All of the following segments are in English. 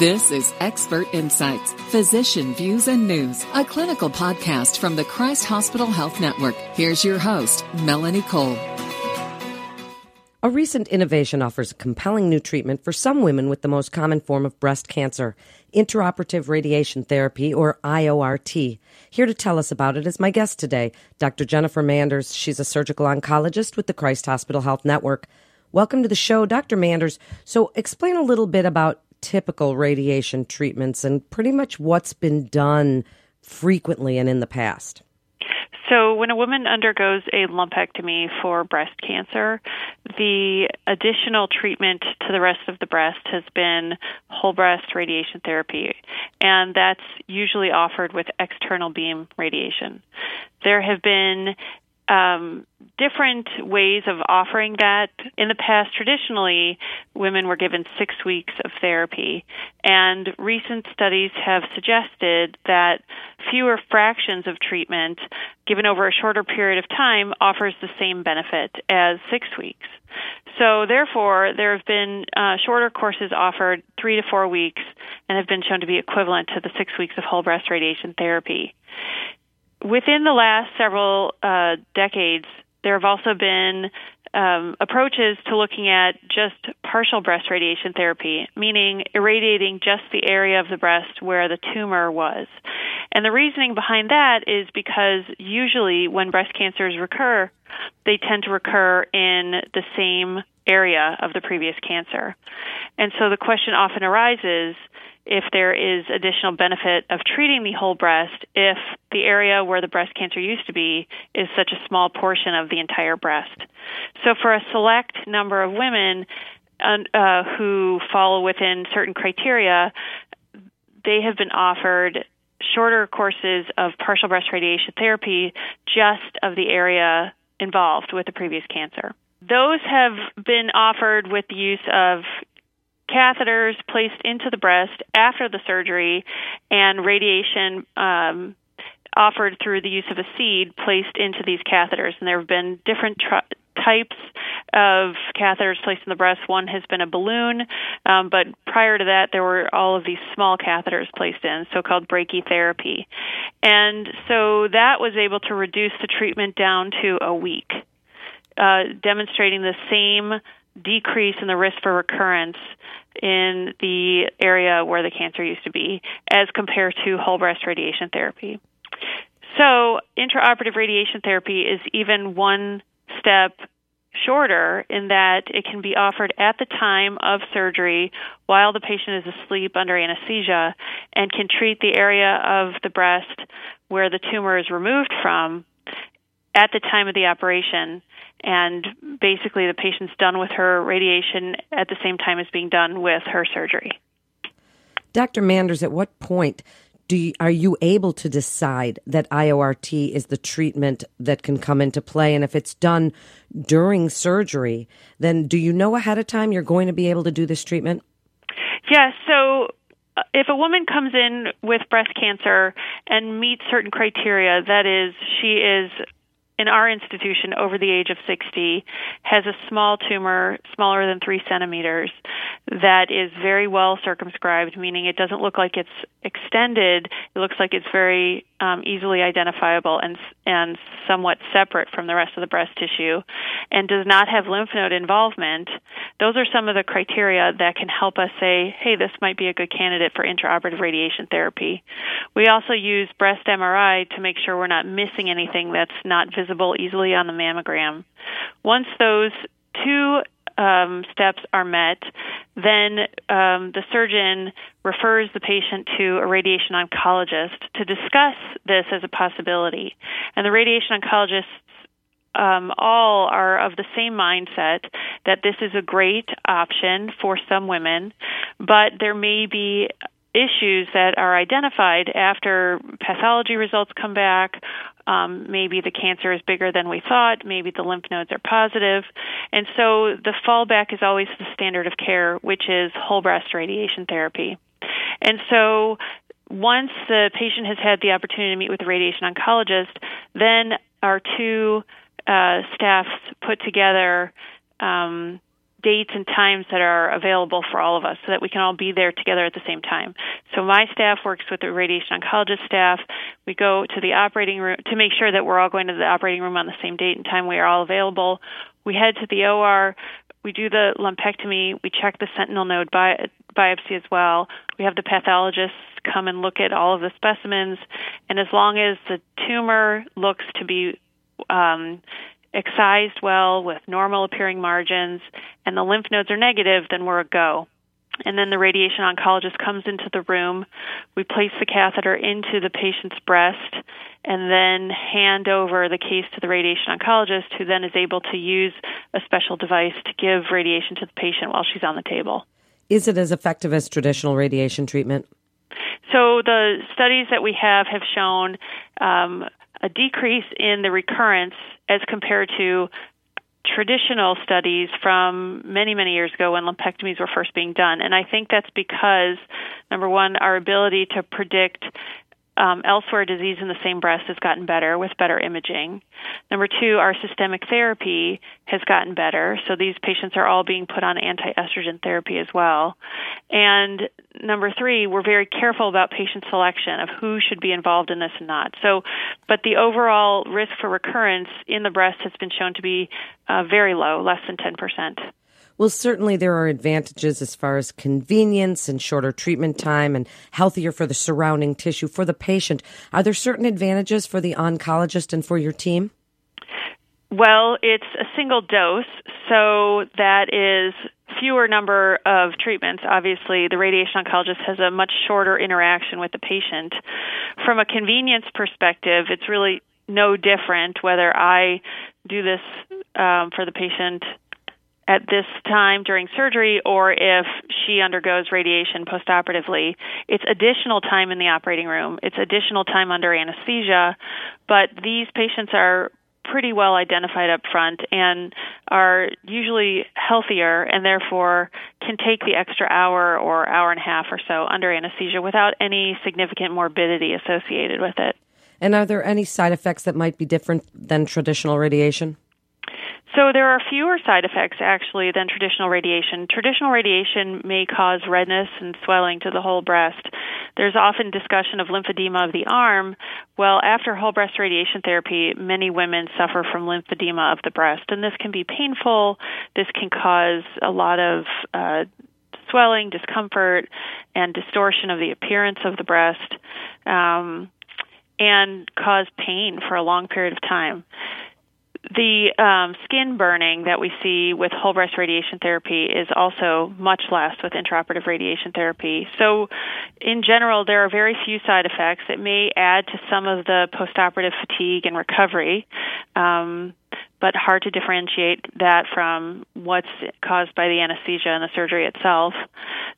This is Expert Insights, Physician Views and News, a clinical podcast from the Christ Hospital Health Network. Here's your host, Melanie Cole. A recent innovation offers a compelling new treatment for some women with the most common form of breast cancer, interoperative radiation therapy, or IORT. Here to tell us about it is my guest today, Dr. Jennifer Manders. She's a surgical oncologist with the Christ Hospital Health Network. Welcome to the show, Dr. Manders. So, explain a little bit about typical radiation treatments and pretty much what's been done frequently and in the past. So, when a woman undergoes a lumpectomy for breast cancer, the additional treatment to the rest of the breast has been whole breast radiation therapy, and that's usually offered with external beam radiation. There have been um, different ways of offering that. In the past, traditionally, women were given six weeks of therapy, and recent studies have suggested that fewer fractions of treatment given over a shorter period of time offers the same benefit as six weeks. So, therefore, there have been uh, shorter courses offered, three to four weeks, and have been shown to be equivalent to the six weeks of whole breast radiation therapy within the last several uh, decades, there have also been um, approaches to looking at just partial breast radiation therapy, meaning irradiating just the area of the breast where the tumor was. And the reasoning behind that is because usually when breast cancers recur, they tend to recur in the same area of the previous cancer. And so the question often arises if there is additional benefit of treating the whole breast if the area where the breast cancer used to be is such a small portion of the entire breast. So, for a select number of women uh, who fall within certain criteria, they have been offered shorter courses of partial breast radiation therapy just of the area involved with the previous cancer. Those have been offered with the use of catheters placed into the breast after the surgery and radiation um, offered through the use of a seed placed into these catheters. And there have been different tr- types of catheters placed in the breast. One has been a balloon, um, but prior to that, there were all of these small catheters placed in, so called brachytherapy. And so that was able to reduce the treatment down to a week, uh, demonstrating the same decrease in the risk for recurrence in the area where the cancer used to be as compared to whole breast radiation therapy. So, intraoperative radiation therapy is even one step shorter in that it can be offered at the time of surgery while the patient is asleep under anesthesia and can treat the area of the breast where the tumor is removed from at the time of the operation and basically the patient's done with her radiation at the same time as being done with her surgery. Dr. Manders, at what point do you, are you able to decide that IORT is the treatment that can come into play? And if it's done during surgery, then do you know ahead of time you're going to be able to do this treatment? Yeah, so uh, if a woman comes in with breast cancer and meets certain criteria, that is, she is in our institution over the age of 60 has a small tumor, smaller than three centimeters, that is very well circumscribed, meaning it doesn't look like it's extended. It looks like it's very um, easily identifiable and and somewhat separate from the rest of the breast tissue, and does not have lymph node involvement. Those are some of the criteria that can help us say, hey, this might be a good candidate for intraoperative radiation therapy. We also use breast MRI to make sure we're not missing anything that's not visible easily on the mammogram. Once those two um, steps are met, then um, the surgeon refers the patient to a radiation oncologist to discuss this as a possibility. And the radiation oncologists um, all are of the same mindset that this is a great option for some women, but there may be issues that are identified after pathology results come back. Um, maybe the cancer is bigger than we thought. Maybe the lymph nodes are positive. And so the fallback is always the standard of care, which is whole breast radiation therapy. And so once the patient has had the opportunity to meet with a radiation oncologist, then our two uh, staffs put together um, dates and times that are available for all of us so that we can all be there together at the same time. So my staff works with the radiation oncologist staff. We go to the operating room to make sure that we're all going to the operating room on the same date and time we are all available. We head to the OR. We do the lumpectomy. We check the sentinel node bi- biopsy as well. We have the pathologists come and look at all of the specimens. And as long as the tumor looks to be um, excised well with normal appearing margins and the lymph nodes are negative, then we're a go. And then the radiation oncologist comes into the room. We place the catheter into the patient's breast and then hand over the case to the radiation oncologist, who then is able to use a special device to give radiation to the patient while she's on the table. Is it as effective as traditional radiation treatment? So the studies that we have have shown um, a decrease in the recurrence as compared to traditional studies from many, many years ago when lumpectomies were first being done. And I think that's because, number one, our ability to predict um, elsewhere disease in the same breast has gotten better with better imaging. Number two, our systemic therapy has gotten better. So these patients are all being put on anti estrogen therapy as well. And number three, we're very careful about patient selection of who should be involved in this and not. So, but the overall risk for recurrence in the breast has been shown to be uh, very low, less than 10%. Well, certainly there are advantages as far as convenience and shorter treatment time and healthier for the surrounding tissue for the patient. Are there certain advantages for the oncologist and for your team? Well, it's a single dose, so that is fewer number of treatments. Obviously, the radiation oncologist has a much shorter interaction with the patient. From a convenience perspective, it's really no different whether I do this um, for the patient at this time during surgery or if she undergoes radiation postoperatively. It's additional time in the operating room, it's additional time under anesthesia, but these patients are pretty well identified up front and are usually healthier and therefore can take the extra hour or hour and a half or so under anesthesia without any significant morbidity associated with it. And are there any side effects that might be different than traditional radiation? So there are fewer side effects actually than traditional radiation. Traditional radiation may cause redness and swelling to the whole breast. There's often discussion of lymphedema of the arm. Well, after whole breast radiation therapy, many women suffer from lymphedema of the breast, and this can be painful. This can cause a lot of uh, swelling, discomfort, and distortion of the appearance of the breast, um, and cause pain for a long period of time the um, skin burning that we see with whole breast radiation therapy is also much less with intraoperative radiation therapy. So, in general, there are very few side effects. It may add to some of the postoperative fatigue and recovery. Um, but hard to differentiate that from what's caused by the anesthesia and the surgery itself.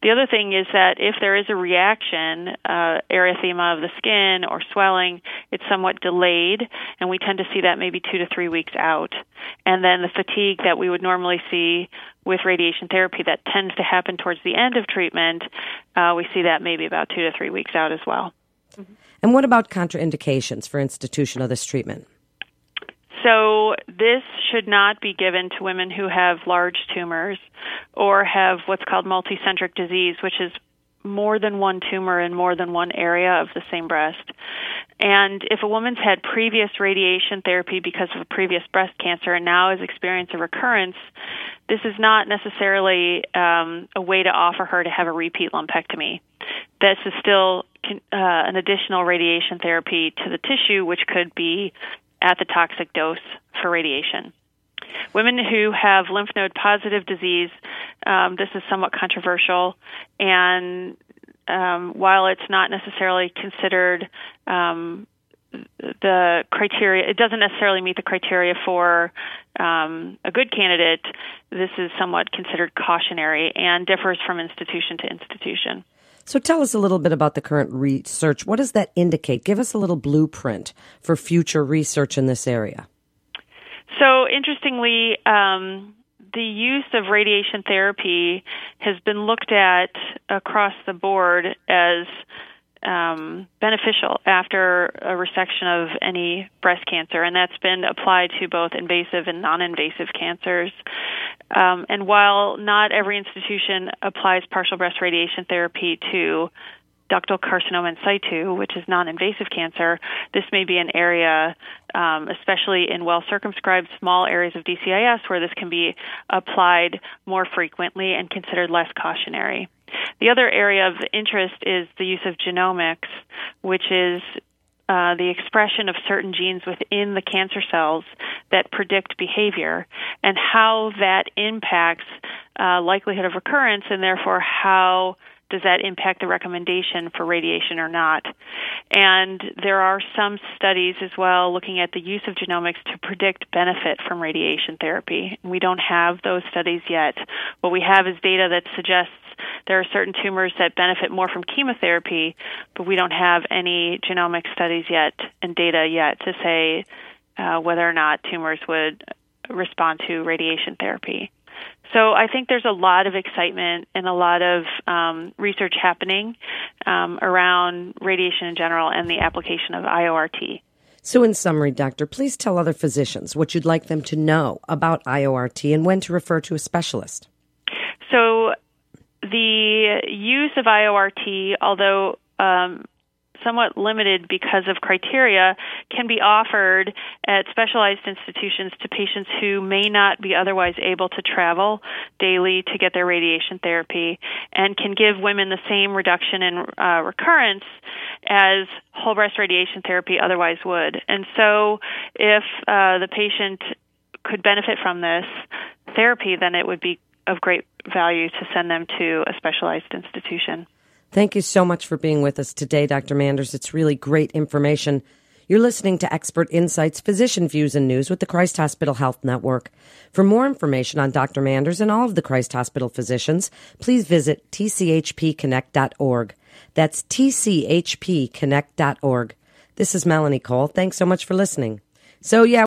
The other thing is that if there is a reaction, uh, erythema of the skin or swelling, it's somewhat delayed, and we tend to see that maybe two to three weeks out. And then the fatigue that we would normally see with radiation therapy that tends to happen towards the end of treatment, uh, we see that maybe about two to three weeks out as well. And what about contraindications for institution of this treatment? So, this should not be given to women who have large tumors or have what's called multicentric disease, which is more than one tumor in more than one area of the same breast. And if a woman's had previous radiation therapy because of a previous breast cancer and now has experienced a recurrence, this is not necessarily um, a way to offer her to have a repeat lumpectomy. This is still uh, an additional radiation therapy to the tissue, which could be at the toxic dose for radiation. Women who have lymph node positive disease, um, this is somewhat controversial, and um, while it's not necessarily considered um, the criteria, it doesn't necessarily meet the criteria for um, a good candidate. This is somewhat considered cautionary and differs from institution to institution. So tell us a little bit about the current research. What does that indicate? Give us a little blueprint for future research in this area. So interestingly, um, the use of radiation therapy has been looked at across the board as um, beneficial after a resection of any breast cancer, and that's been applied to both invasive and non invasive cancers. Um, and while not every institution applies partial breast radiation therapy to ductal carcinoma in situ, which is non invasive cancer, this may be an area, um, especially in well circumscribed small areas of DCIS, where this can be applied more frequently and considered less cautionary. The other area of interest is the use of genomics, which is uh, the expression of certain genes within the cancer cells that predict behavior and how that impacts uh, likelihood of recurrence and therefore how does that impact the recommendation for radiation or not? And there are some studies as well looking at the use of genomics to predict benefit from radiation therapy. We don't have those studies yet. What we have is data that suggests there are certain tumors that benefit more from chemotherapy, but we don't have any genomic studies yet and data yet to say uh, whether or not tumors would respond to radiation therapy. So I think there's a lot of excitement and a lot of um, research happening um, around radiation in general and the application of IORT. So, in summary, doctor, please tell other physicians what you'd like them to know about IORT and when to refer to a specialist. The use of IORT, although um, somewhat limited because of criteria, can be offered at specialized institutions to patients who may not be otherwise able to travel daily to get their radiation therapy and can give women the same reduction in uh, recurrence as whole breast radiation therapy otherwise would. And so, if uh, the patient could benefit from this therapy, then it would be of great value to send them to a specialized institution. Thank you so much for being with us today, Dr. Manders. It's really great information. You're listening to Expert Insights, Physician Views and News with the Christ Hospital Health Network. For more information on Dr. Manders and all of the Christ Hospital physicians, please visit tchpconnect.org. That's tchpconnect.org. This is Melanie Cole. Thanks so much for listening. So, yeah,